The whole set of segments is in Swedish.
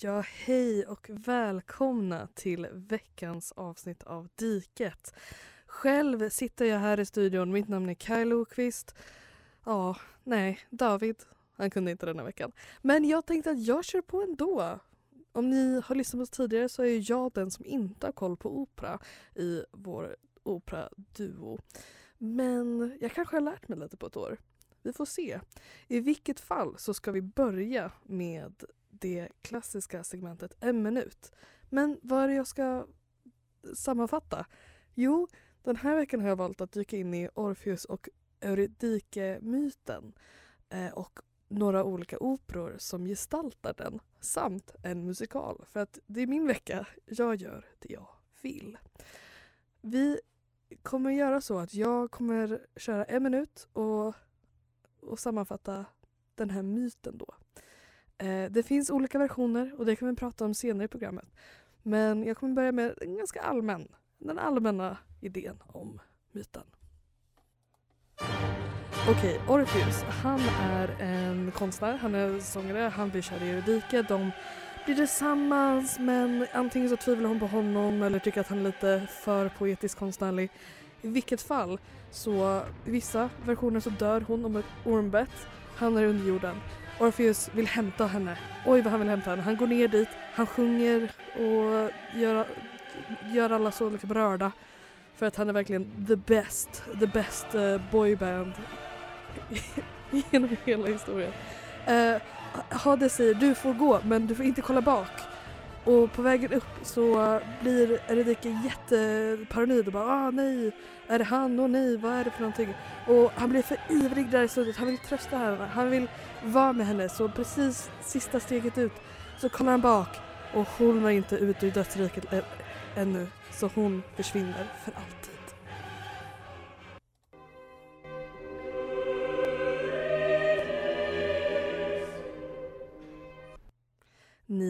Ja, hej och välkomna till veckans avsnitt av Diket. Själv sitter jag här i studion. Mitt namn är Kaj Lokvist. Ja, nej, David. Han kunde inte denna veckan. Men jag tänkte att jag kör på ändå. Om ni har lyssnat på oss tidigare så är jag den som inte har koll på opera i vår operaduo. Men jag kanske har lärt mig lite på ett år. Vi får se. I vilket fall så ska vi börja med det klassiska segmentet en minut. Men vad är det jag ska sammanfatta? Jo, den här veckan har jag valt att dyka in i Orpheus och Eurydike-myten eh, och några olika operor som gestaltar den samt en musikal. För att det är min vecka, jag gör det jag vill. Vi kommer göra så att jag kommer köra en minut och, och sammanfatta den här myten då. Eh, det finns olika versioner och det kan vi prata om senare i programmet. Men jag kommer börja med en ganska allmän, den allmänna idén om myten. Okej, okay, Orpheus, han är en konstnär, han är sångare, han blir kär i Eurydike. De blir tillsammans men antingen så tvivlar hon på honom eller tycker att han är lite för poetisk konstnärlig. I vilket fall så i vissa versioner så dör hon om ett ormbett, Han är under jorden. Orpheus vill hämta henne. Oj vad han vill hämta henne. Han går ner dit, han sjunger och gör, gör alla så liksom rörda. För att han är verkligen the best, the best uh, boyband genom hela historien. Eh, uh, Hades säger du får gå men du får inte kolla bak. Och på vägen upp så blir Eredike jätteparanoid och bara ah nej, är det han? Åh oh, nej, vad är det för någonting? Och han blir för ivrig där i slutet, han vill trösta henne, han vill vara med henne så precis sista steget ut så kollar han bak och hon var inte ute ur dödsriket eh, ännu så hon försvinner för alltid.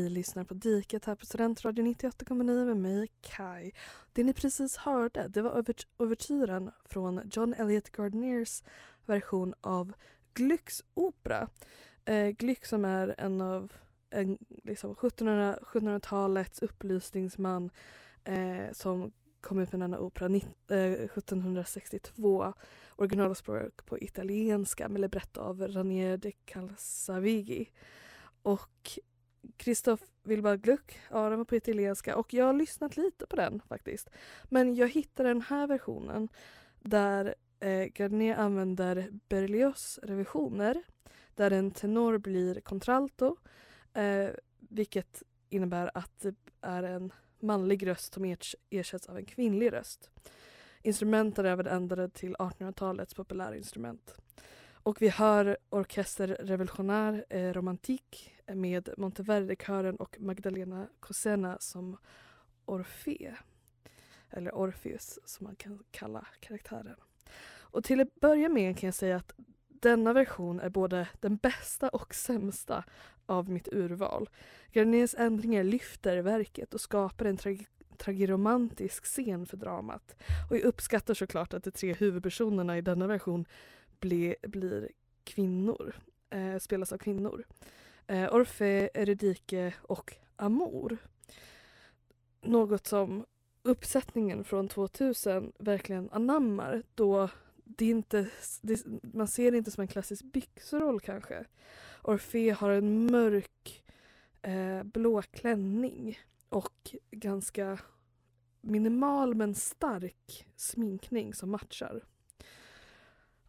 Ni lyssnar på Diket här på Studentradion 98,9 med mig, Kai. Det ni precis hörde det var övertyren från John Elliot Gardners version av Glucks opera. Eh, Gluck som är en av en, liksom 1700, 1700-talets upplysningsman eh, som kom ut med denna opera eh, 1762. Originalspråk på italienska med libretto av Ranier de Calzavigi. Och Kristoff Wilbard Gluck, ja den var på italienska och jag har lyssnat lite på den faktiskt. Men jag hittade den här versionen där eh, Garnier använder Berlioz revisioner där en tenor blir contralto eh, vilket innebär att det är en manlig röst som ersätts av en kvinnlig röst. Instrumenten är även ändrade till 1800-talets populära instrument. Och vi hör Orkester Revolutionär eh, Romantik med Monteverdi-kören och Magdalena Cosena som Orfe. Eller Orpheus som man kan kalla karaktären. Och till att börja med kan jag säga att denna version är både den bästa och sämsta av mitt urval. Garniers ändringar lyfter verket och skapar en trag tragiromantisk scen för dramat. Och jag uppskattar såklart att de tre huvudpersonerna i denna version bli, blir kvinnor, eh, spelas av kvinnor. Eh, Orfe, Eurydice och Amor. Något som uppsättningen från 2000 verkligen anammar då det inte, det, man ser det inte som en klassisk byxroll kanske. Orfe har en mörk eh, blå klänning och ganska minimal men stark sminkning som matchar.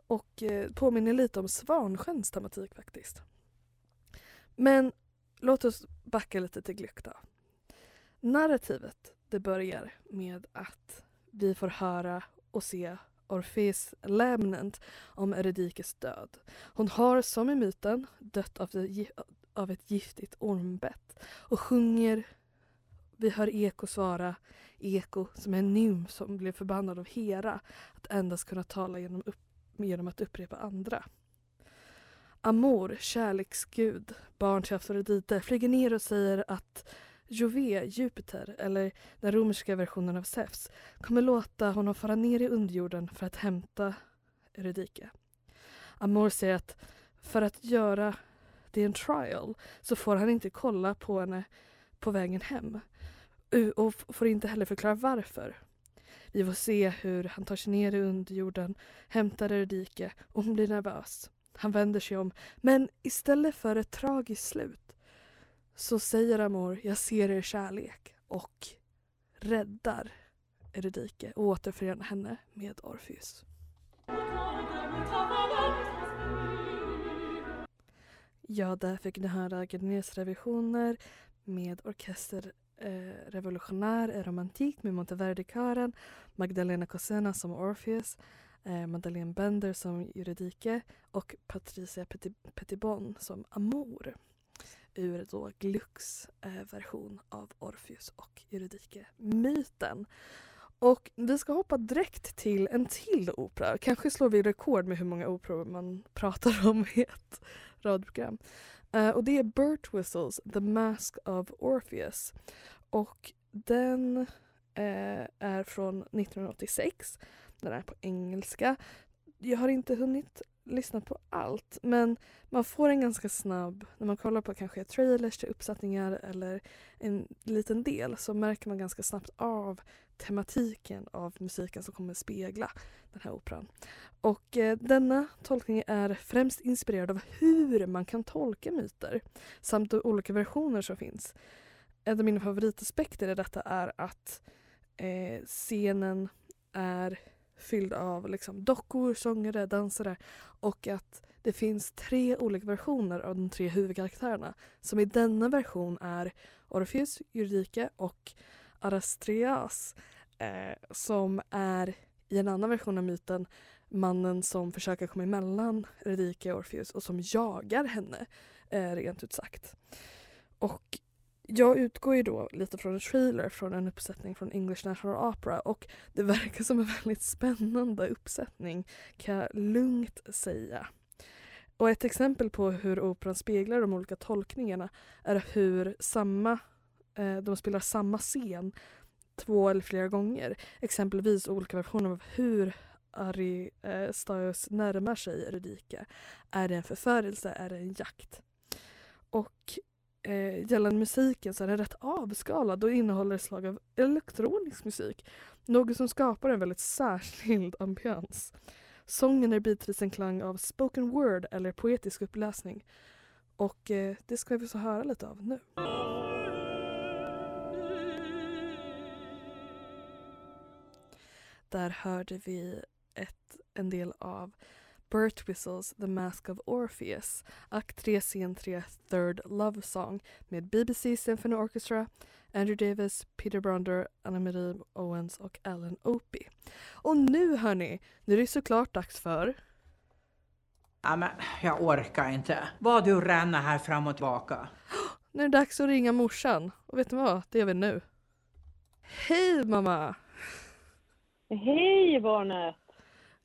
Och eh, påminner lite om Svansjöns tematik faktiskt. Men låt oss backa lite till Gluck då. Narrativet det börjar med att vi får höra och se Orfeus lämnant om Euridikes död. Hon har som i myten dött av, det, av ett giftigt ormbett och sjunger vi hör Eko svara, Eko som är en nymf som blev förbannad av Hera att endast kunna tala genom, upp, genom att upprepa andra. Amor, kärleksgud, barn till Afrodite, flyger ner och säger att Jove, Jupiter, eller den romerska versionen av Zeus, kommer låta honom fara ner i underjorden för att hämta Eurydike. Amor säger att för att göra det en trial så får han inte kolla på henne på vägen hem och får inte heller förklara varför. Vi får se hur han tar sig ner i underjorden, hämtar Eurydike och hon blir nervös. Han vänder sig om, men istället för ett tragiskt slut så säger Amor jag ser er kärlek och räddar Eurydike och återförenar henne med Orpheus. Ja, där fick ni höra Gardners revisioner med orkester eh, Revolutionär i romantik med Monteverdi-kören, Magdalena Cosena som Orpheus, eh, Madeleine Bender som Juridike och Patricia Petitbon som Amor ur då Glucks eh, version av Orpheus och Eurydice-myten. Och vi ska hoppa direkt till en till opera. Kanske slår vi rekord med hur många operor man pratar om i ett radioprogram. Uh, och det är Burt Whistles The Mask of Orpheus. Och den uh, är från 1986. Den är på engelska. Jag har inte hunnit lyssna på allt men man får en ganska snabb, när man kollar på kanske trailers till uppsättningar eller en liten del så märker man ganska snabbt av tematiken av musiken som kommer spegla den här operan. Och eh, denna tolkning är främst inspirerad av hur man kan tolka myter samt de olika versioner som finns. En av mina favoritaspekter i detta är att eh, scenen är fylld av liksom, dockor, sångare, dansare och att det finns tre olika versioner av de tre huvudkaraktärerna som i denna version är Orpheus, Eurydike och Arastreas eh, som är i en annan version av myten mannen som försöker komma emellan Eurydike och Orpheus och som jagar henne, eh, rent ut sagt. Och jag utgår ju då lite från en trailer från en uppsättning från English National Opera och det verkar som en väldigt spännande uppsättning kan jag lugnt säga. Och ett exempel på hur operan speglar de olika tolkningarna är hur samma, eh, de spelar samma scen två eller flera gånger. Exempelvis olika versioner av hur Aristaios eh, närmar sig Eurydike. Är det en förförelse? Är det en jakt? Och eh, gällande musiken så är den rätt avskalad och innehåller ett slag av elektronisk musik. Något som skapar en väldigt särskild ambians. Sången är bitvis en klang av spoken word eller poetisk uppläsning. Och eh, det ska vi få höra lite av nu. Där hörde vi ett, en del av Burt Whistles The Mask of Orpheus, akt 3 scen 3 Third Love Song med BBC Symphony Orchestra, Andrew Davis, Peter Bronder, Anna-Marie Owens och Alan Opie. Och nu hörni, nu är det såklart dags för Ja, men jag orkar inte. Vad du ränner här fram och tillbaka. Nu är det dags att ringa morsan. Och vet ni vad? Det gör vi nu. Hej mamma! Hej barnet!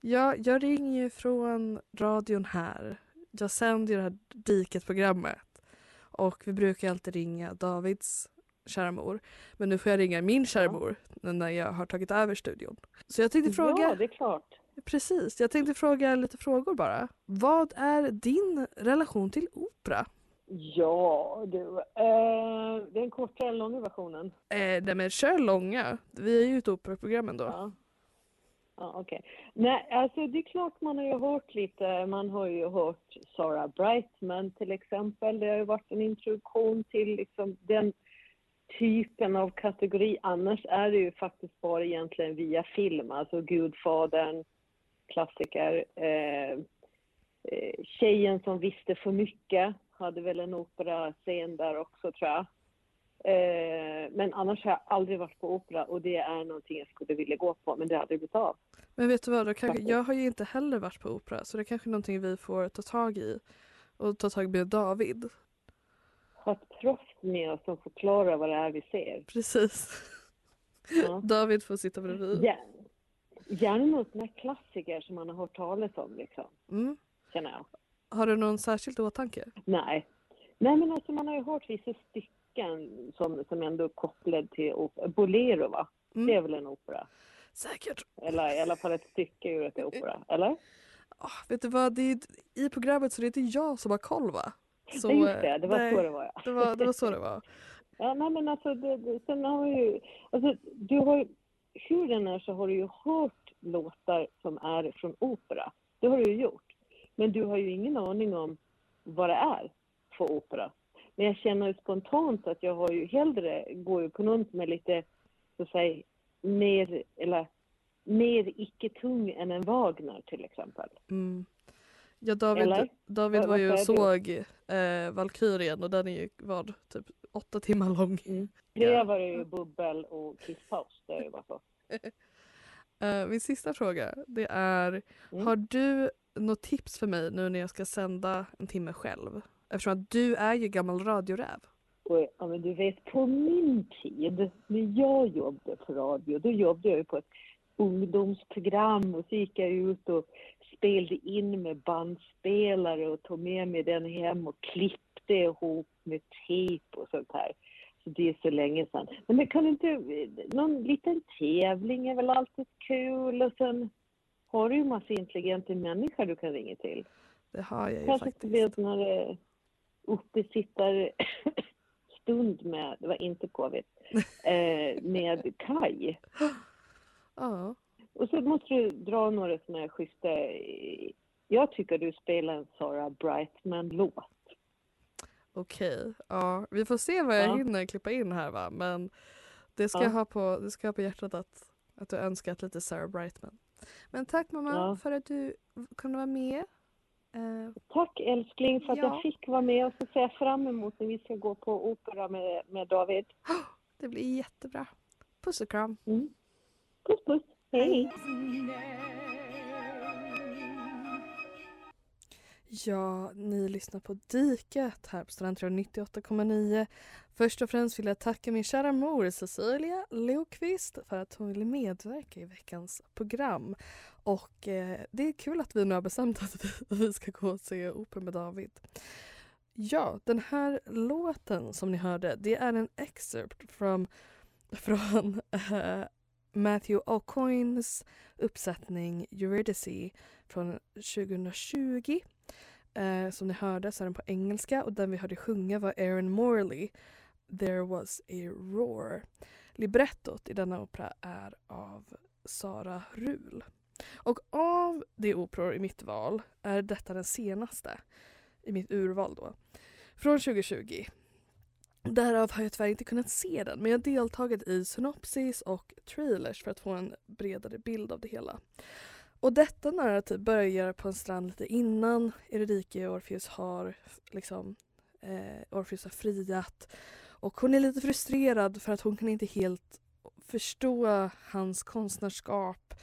Ja, jag ringer ju från radion här. Jag sänder ju det här Diket-programmet. Och vi brukar alltid ringa Davids kära mor. Men nu får jag ringa min kära mor när jag har tagit över studion. Så jag tänkte fråga. Ja, det är klart. Precis, jag tänkte fråga lite frågor bara. Vad är din relation till opera? Ja, du. Eh, det är den korta eller långa versionen? Eh, nej men kör långa. Vi är ju ett operaprogram ändå. Ja. Ja, okej. Nej, alltså det är klart man har ju hört lite, man har ju hört Sarah Brightman till exempel. Det har ju varit en introduktion till liksom den typen av kategori. Annars är det ju faktiskt bara egentligen via film, alltså Gudfadern, klassiker. Eh, eh, Tjejen som visste för mycket hade väl en operascen där också tror jag. Eh, men annars har jag aldrig varit på opera och det är någonting jag skulle vilja gå på men det har aldrig blivit av. Men vet du vad, kanske, jag har ju inte heller varit på opera så det är kanske är någonting vi får ta tag i och ta tag med David. Ha ett proffs med oss som förklarar vad det är vi ser. Precis. Ja. David får sitta bredvid. Ja. Gärna någon sån här klassiker som man har hört talas om liksom, Mm. känner jag. Har du någon särskild åtanke? Nej. Nej men alltså man har ju hört vissa stycken som, som ändå är kopplade till. Bolero va? Mm. Det är väl en opera? Säkert. Eller i alla fall ett stycke ur ett opera, eller? Ah, vet du vad, det är, i programmet så det är inte jag som har koll va? Så, just det, det var nej, så det var ja. det var. Det var så det var. Ja, nej men alltså, det, det, sen har ju, alltså du har ju, hur den är så har du ju hört låtar som är från opera. Det har du ju gjort. Men du har ju ingen aning om vad det är för opera. Men jag känner ju spontant att jag har ju hellre, går ju på något är lite, så att säga, mer, eller mer icke-tung än en Wagner till exempel. Mm. Ja, David, Eller? David var ju och såg eh, Valkyrien och den är ju vad, typ åtta timmar lång. Det Ja. var det ju bubbel och kisspaus, det är ju bara så. Eh, min sista fråga det är, Mm. har du något tips för mig nu när jag ska sända en timme själv? Eftersom att du är ju gammal radioräv. Och, ja, men du vet, på min tid, när jag jobbade på radio, då jobbade jag ju på ett ungdomsprogram och så gick jag ut och spelade in med bandspelare och tog med mig den hem och klippte ihop med tejp och sånt här. Så det är så länge sedan. Men det kan inte, någon liten tävling är väl alltid kul och sen har du ju massa intelligenta människor du kan ringa till. Det har jag ju Kanske faktiskt. eh, uppesittarstund med, det var inte covid, eh, med Kai. Ja. Och så måste du dra några såna här schyssta, jag tycker du spelar en Sarah Brightman-låt. Okej, ja. vi får se vad jag Ja. hinner klippa in här va. Men det ska, Ja. jag, ha på, det ska jag ha på hjärtat att, att du önskat lite Sarah Brightman. Men tack mamma Ja. för att du kunde vara med. Eh, Tack älskling för att Ja. jag fick vara med och så ser jag fram emot när vi ska gå på opera med, med David. det blir jättebra. Puss och kram. Mm. Puss puss, hej! Ja, ni lyssnar på Diket här på Studentradion 98,9. Först och främst vill jag tacka min kära mor Cecilia Leokvist för att hon ville medverka i veckans program. Och eh, det är kul att vi nu har bestämt att vi, ska gå och se opera med David. Ja, den här låten som ni hörde det är en excerpt from, från eh, Matthew O'Coins uppsättning Eurydice från 2020. Eh, som ni hörde så är den på engelska och den vi hörde sjunga var Aaron Morley, There was a roar. Librettot i denna opera är av Sara Rul. Och av de operor i mitt val är detta den senaste i mitt urval då. Från 2020. Därav har jag tyvärr inte kunnat se den men jag har deltagit i synopsis och trailers för att få en bredare bild av det hela. Och detta narrativ typ börjar på en strand lite innan Eurydike och Orpheus har liksom eh, Orpheus har friat och hon är lite frustrerad för att hon kan inte helt förstå hans konstnärskap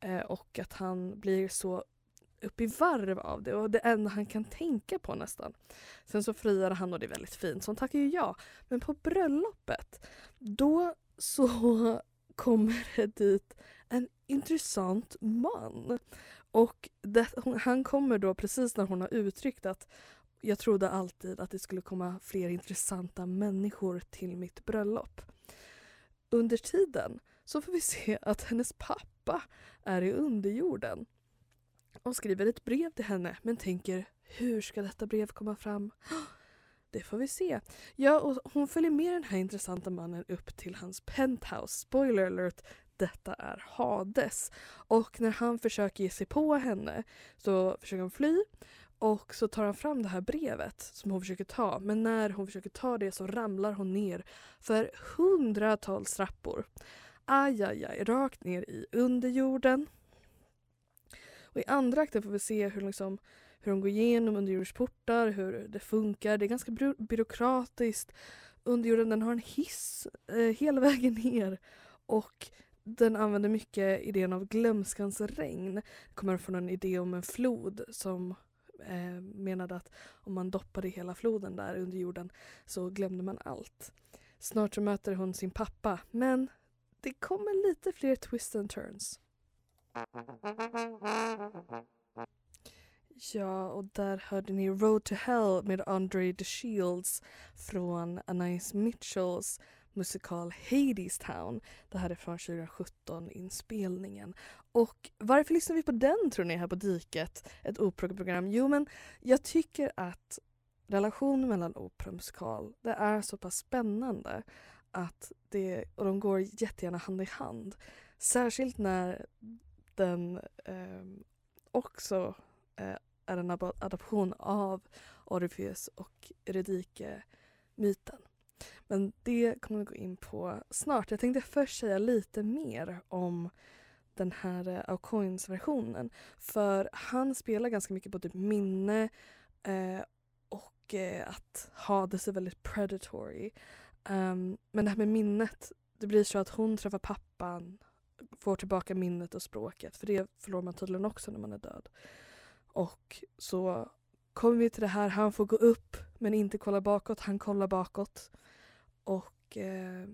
eh, och att han blir så upp i varv av det och det enda han kan tänka på nästan. Sen så friar han och det är väldigt fint, så hon tackar ju ja. Men på bröllopet, då så kommer det dit intressant man. Och det, hon, han kommer då precis när hon har uttryckt att jag trodde alltid att det skulle komma fler intressanta människor till mitt bröllop. Under tiden så får vi se att hennes pappa pappa är i underjorden och skriver ett brev till henne men tänker hur ska detta brev komma fram? Det får vi se. Ja, och hon följer med den här intressanta mannen upp till hans penthouse. Spoiler alert, detta är Hades. Och när han försöker ge sig på henne så försöker han fly och så tar han fram det här brevet som hon försöker ta. Men när hon försöker ta det så ramlar hon ner för hundratals trappor. Aj, aj, aj, rakt ner i underjorden. Och i andra akten får vi se hur, liksom, hur de går igenom underjordsportar, hur det funkar. Det är ganska by byråkratiskt. Underjorden den har en hiss eh, hela vägen ner och den använder mycket idén av glömskans regn. Det kommer från en idé om en flod som eh, menade att om man doppade hela floden där under jorden så glömde man allt. Snart så möter hon sin pappa men det kommer lite fler twists and turns. Ja, och där hörde ni Road to Hell med Andre the Shields från Anais Mitchells musikal Hades Town. Det här är från 2017 inspelningen. Och varför lyssnar vi på den tror ni här på Diket? Ett operaprogram? Jo men jag tycker att relationen mellan opera och musikal det är så pass spännande att det, och de går jättegärna hand i hand. Särskilt när den eh, också eh, är en adaption av Orpheus och Eurydike-myten. Men det kommer vi gå in på snart. Jag tänkte först säga lite mer om den här eh, Aucoins-versionen. För han spelar ganska mycket på typ minne eh, och eh, att Hades är väldigt predatory. Um, men det här med minnet, det blir så att hon träffar pappan, får tillbaka minnet och språket. För det förlorar man tydligen också när man är död. Och så kommer vi till det här, han får gå upp men inte kollar bakåt, han kollar bakåt. Och eh,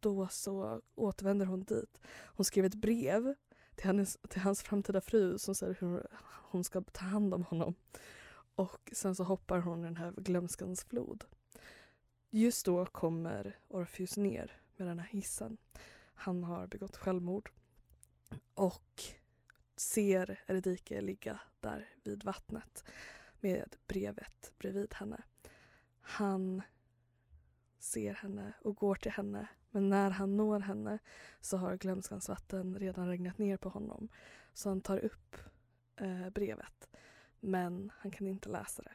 då så återvänder hon dit. Hon skrev ett brev till, hennes, till hans framtida fru som säger hur hon ska ta hand om honom. Och sen så hoppar hon i den här glömskans flod. Just då kommer Orpheus ner med den här hissen. Han har begått självmord och ser Eridike ligga där vid vattnet med brevet bredvid henne. Han ser henne och går till henne men när han når henne så har glömskans vatten redan regnat ner på honom. Så han tar upp eh, brevet men han kan inte läsa det.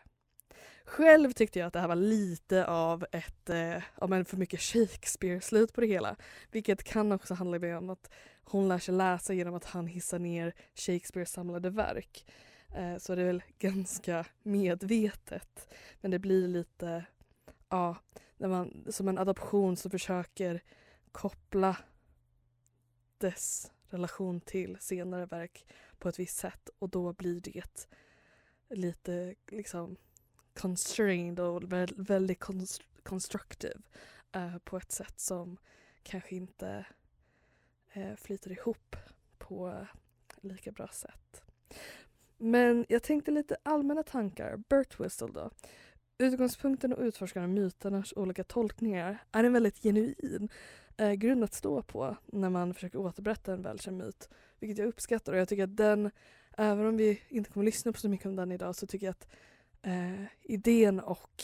Själv tyckte jag att det här var lite av ett, eh, ja för mycket Shakespeare-slut på det hela. Vilket kan också handla om att hon lär sig läsa genom att han hissar ner Shakespeares samlade verk. Eh, så det är väl ganska medvetet. Men det blir lite, ja, när man, som en adoption som försöker koppla dess relation till senare verk på ett visst sätt och då blir det lite liksom constrained och väldigt constructive eh, på ett sätt som kanske inte eh, flyter ihop på lika bra sätt. Men jag tänkte lite allmänna tankar. Bert Whistle då. Utgångspunkten och utforskaren av myternas olika tolkningar är en väldigt genuin eh, grund att stå på när man försöker återberätta en välkänd myt. Vilket jag uppskattar och jag tycker att den, även om vi inte kommer lyssna på så mycket om den idag, så tycker jag att eh, idén och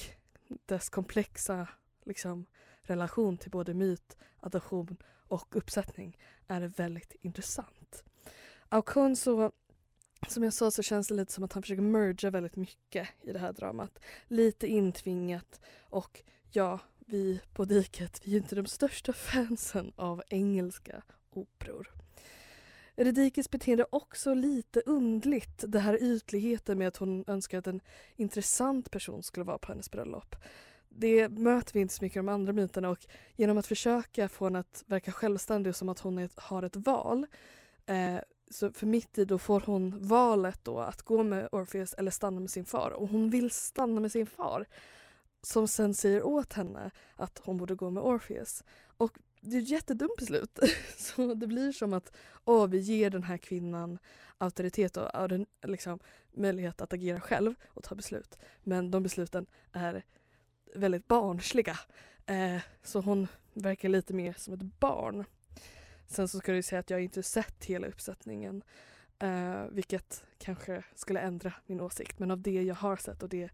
dess komplexa liksom, relation till både myt, adoption och uppsättning är väldigt intressant. Aukon så som jag sa så känns det lite som att han försöker merga väldigt mycket i det här dramat. Lite intvingat och ja, vi på diket, vi är inte de största fansen av engelska operor. Eridikes beteende är också lite undligt. Det här ytligheten med att hon önskar att en intressant person skulle vara på hennes bröllop. Det möter vi inte så mycket i de andra myterna och genom att försöka få henne att verka självständig som att hon har ett val eh, så för mitt i då får hon valet då att gå med Orpheus eller stanna med sin far och hon vill stanna med sin far som sen säger åt henne att hon borde gå med Orpheus. Och det är ett jättedumt beslut. Så det blir som att åh, vi ger den här kvinnan auktoritet och, liksom, möjlighet att agera själv och ta beslut. Men de besluten är väldigt barnsliga. Eh, så hon verkar lite mer som ett barn. Sen så ska jag säga att jag inte sett hela uppsättningen. Uh, vilket kanske skulle ändra min åsikt. Men av det jag har sett och det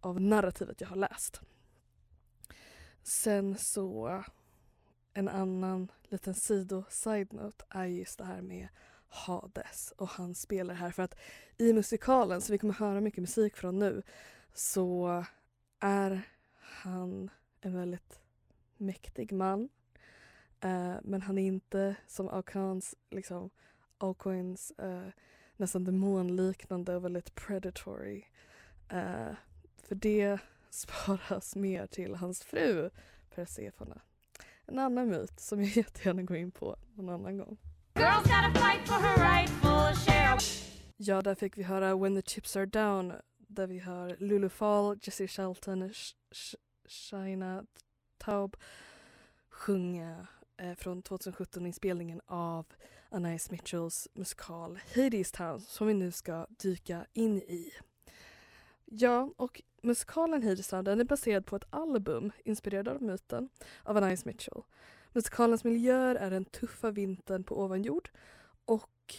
av narrativet jag har läst. Sen så en annan liten sido side note är just det här med Hades och han spelar här för att i musikalen som vi kommer höra mycket musik från nu så är han en väldigt mäktig man. Uh, men han är inte som Aukans, liksom Aucoins uh, nästan demonliknande och väldigt predatory. Uh, för det sparas mer till hans fru Persefone. En annan myt som jag jättegärna går in på någon annan gång. Ja, där fick vi höra When the chips are down där vi hör Lulu Fall, Jessie Shelton, Sh Sh Shina Taub sjunga eh, Eh, från 2017-inspelningen av Anais Mitchells musikal Hades Town som vi nu ska dyka in i. Ja, och musikalen Hades Town den är baserad på ett album inspirerad av myten av Anais Mitchell. Musikalens miljöer är den tuffa vintern på ovanjord och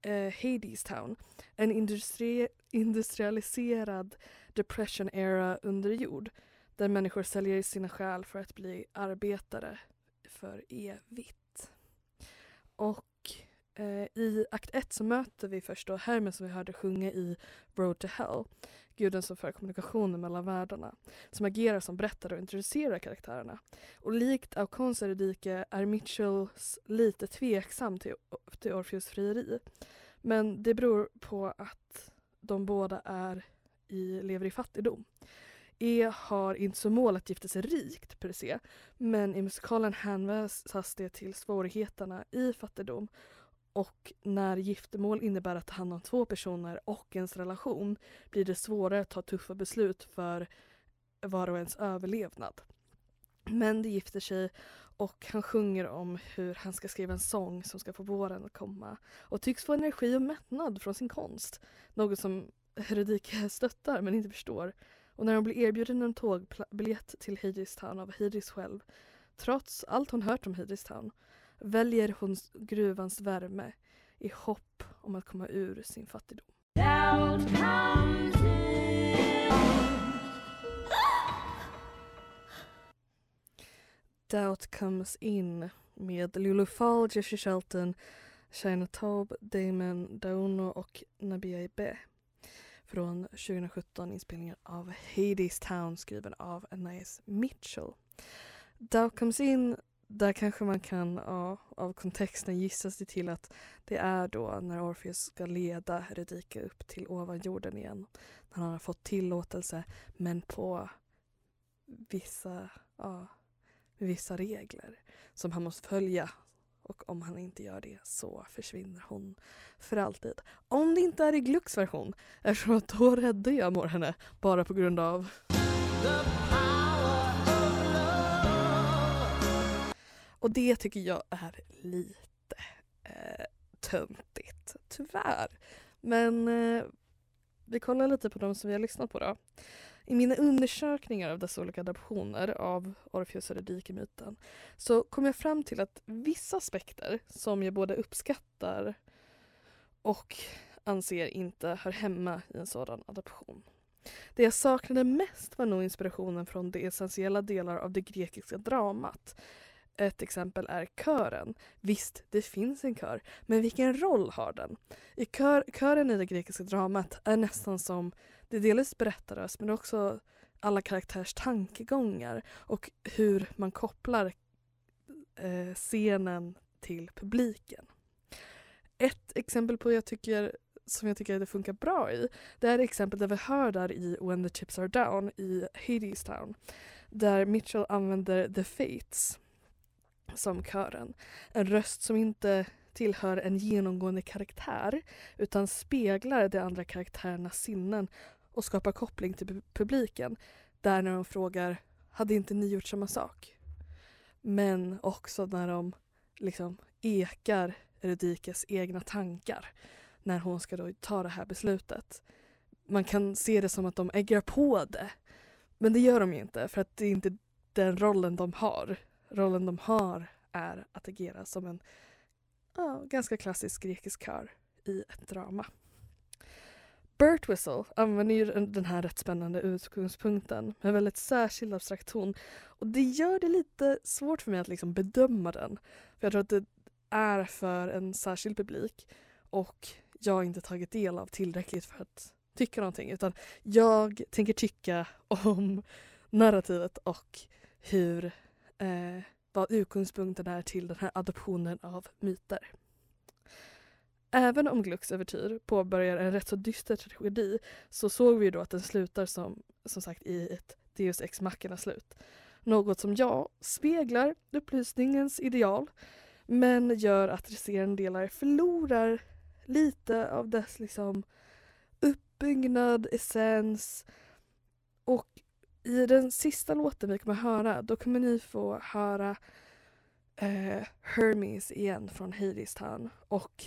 eh, Hades Town, en industri industrialiserad depression era under jord där människor säljer sina själ för att bli arbetare för evigt. Och eh, i akt 1 så möter vi först då Hermes som vi hörde sjunga i Road to Hell, guden som för kommunikationen mellan världarna, som agerar som berättare och introducerar karaktärerna. Och likt Aukons eridike är Mitchells lite tveksam till, till Orpheus frieri. Men det beror på att de båda är i, lever i fattigdom. E har inte som mål att gifta sig rikt per se, men i musikalen hänvisas det till svårigheterna i fattigdom och när giftermål innebär att ta hand om två personer och ens relation blir det svårare att ta tuffa beslut för var och ens överlevnad. Men de gifter sig och han sjunger om hur han ska skriva en sång som ska få våren att komma och tycks få energi och mättnad från sin konst. Något som Rudike stöttar men inte förstår. Och när hon blir erbjuden en tågbiljett till Hades Town av Hades själv, trots allt hon hört om Hades Town, väljer hon gruvans värme i hopp om att komma ur sin fattigdom. Doubt comes in med Lulu Fall, Jessie Shelton, China Taub, Damon Dauno och Nabia Ibe från 2017 inspelningen av Hades Town skriven av Anais Mitchell. Doubt comes in där kanske man kan ja, av kontexten gissa sig till att det är då när Orpheus ska leda Redika upp till ovanjorden igen. När han har fått tillåtelse men på vissa, ja, vissa regler som han måste följa. Och om han inte gör det så försvinner hon för alltid. Om det inte är i Glucks version eftersom att då räddar jag mår henne bara på grund av Och det tycker jag är lite eh, töntigt, tyvärr. Men eh, vi kollar lite på de som vi har lyssnat på då. I mina undersökningar av dessa olika adaptioner av Orpheus och Eurydike-myten så kom jag fram till att vissa aspekter som jag både uppskattar och anser inte hör hemma i en sådan adaption. Det jag saknade mest var nog inspirationen från de essentiella delar av det grekiska dramat ett exempel är kören. Visst, det finns en kör, men vilken roll har den? I kör, kören i det grekiska dramat är nästan som, det är delvis berättarröst men också alla karaktärs tankegångar och hur man kopplar eh, scenen till publiken. Ett exempel på jag tycker, som jag tycker att det funkar bra i, det är exempel där vi hör där i When the chips are down i Hades Town. Där Mitchell använder the fates som kören. En röst som inte tillhör en genomgående karaktär utan speglar de andra karaktärernas sinnen och skapar koppling till publiken. Där när de frågar “Hade inte ni gjort samma sak?” Men också när de liksom ekar Eurydikes egna tankar när hon ska då ta det här beslutet. Man kan se det som att de äggar på det. Men det gör de ju inte för att det är inte den rollen de har rollen de har är att agera som en ja, ganska klassisk grekisk kör i ett drama. Burt Whistle använder ju den här rätt spännande utgångspunkten med väldigt särskild abstrakt ton och det gör det lite svårt för mig att liksom bedöma den. För Jag tror att det är för en särskild publik och jag har inte tagit del av tillräckligt för att tycka någonting utan jag tänker tycka om narrativet och hur eh, vad utgångspunkten är till den här adoptionen av myter. Även om Glucks övertyr påbörjar en rätt så dyster tragedi så såg vi ju då att den slutar som, som sagt i ett Deus ex machina slut. Något som ja, speglar upplysningens ideal men gör att resterande delar förlorar lite av dess liksom uppbyggnad, essens i den sista låten vi kommer höra då kommer ni få höra eh, Hermes igen från Hades Town och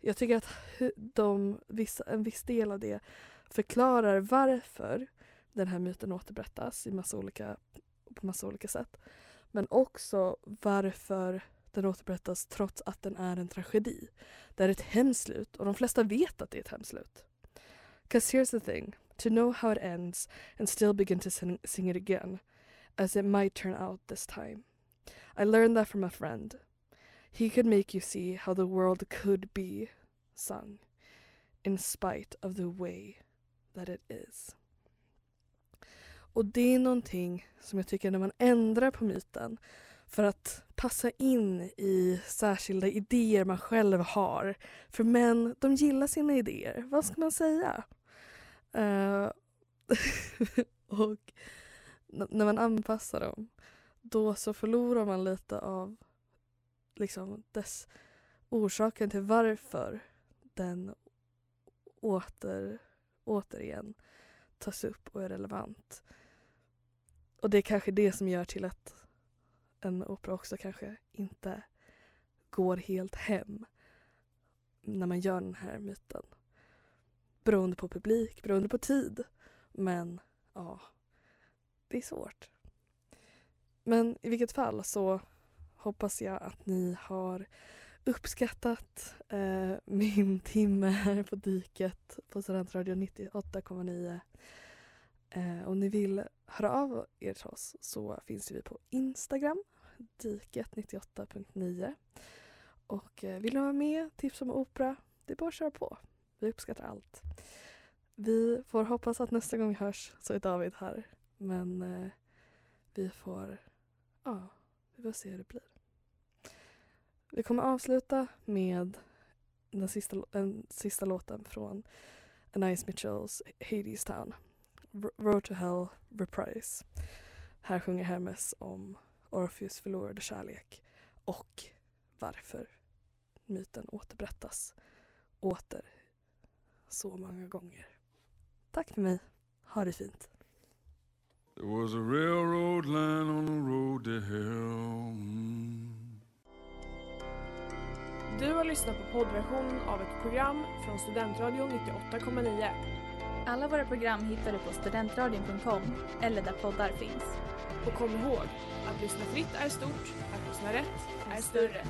jag tycker att de, vissa, en viss del av det förklarar varför den här myten återberättas i massa olika, på massa olika sätt. Men också varför den återberättas trots att den är en tragedi. Det är ett hemskt slut och de flesta vet att det är ett hemskt slut. Cause here's the thing, to know how it ends and still begin to sing, sing it again, as it might turn out this time. I learned that from a friend. He could make you see how the world could be sung, in spite of the way that it is. Och det är någonting som jag tycker när man ändrar på myten för att passa in i särskilda idéer man själv har. För män, de gillar sina idéer. Vad ska man säga? Uh, och när man anpassar dem då så förlorar man lite av liksom dess orsaken till varför den åter, återigen tas upp och är relevant. Och det är kanske det som gör till att en opera också kanske inte går helt hem när man gör den här myten. Beroende på publik, beroende på tid. Men ja, det är svårt. Men i vilket fall så hoppas jag att ni har uppskattat eh, min timme här på diket på Studentradion 98,9. Eh, om ni vill höra av er till oss så finns vi på Instagram, diket98.9. Och eh, vill ni vara med, tips om opera, det är bara att köra på. Vi uppskattar allt. Vi får hoppas att nästa gång vi hörs så är David här. Men eh, vi får, ja, vi får se hur det blir. Vi kommer avsluta med den sista, den sista låten från Anais Mitchells Hades Town. Road to Hell Reprise. Här sjunger Hermes om Orpheus förlorade kärlek och varför myten återberättas åter så många gånger. Tack för mig. Ha det fint. There was a railroad line on the road to hell. Mm. Du har lyssnat på poddversionen av ett program från Studentradion 98,9. Alla våra program hittar du på studentradion.com eller där poddar finns. Och kom ihåg, att lyssna fritt är stort, att lyssna rätt är större.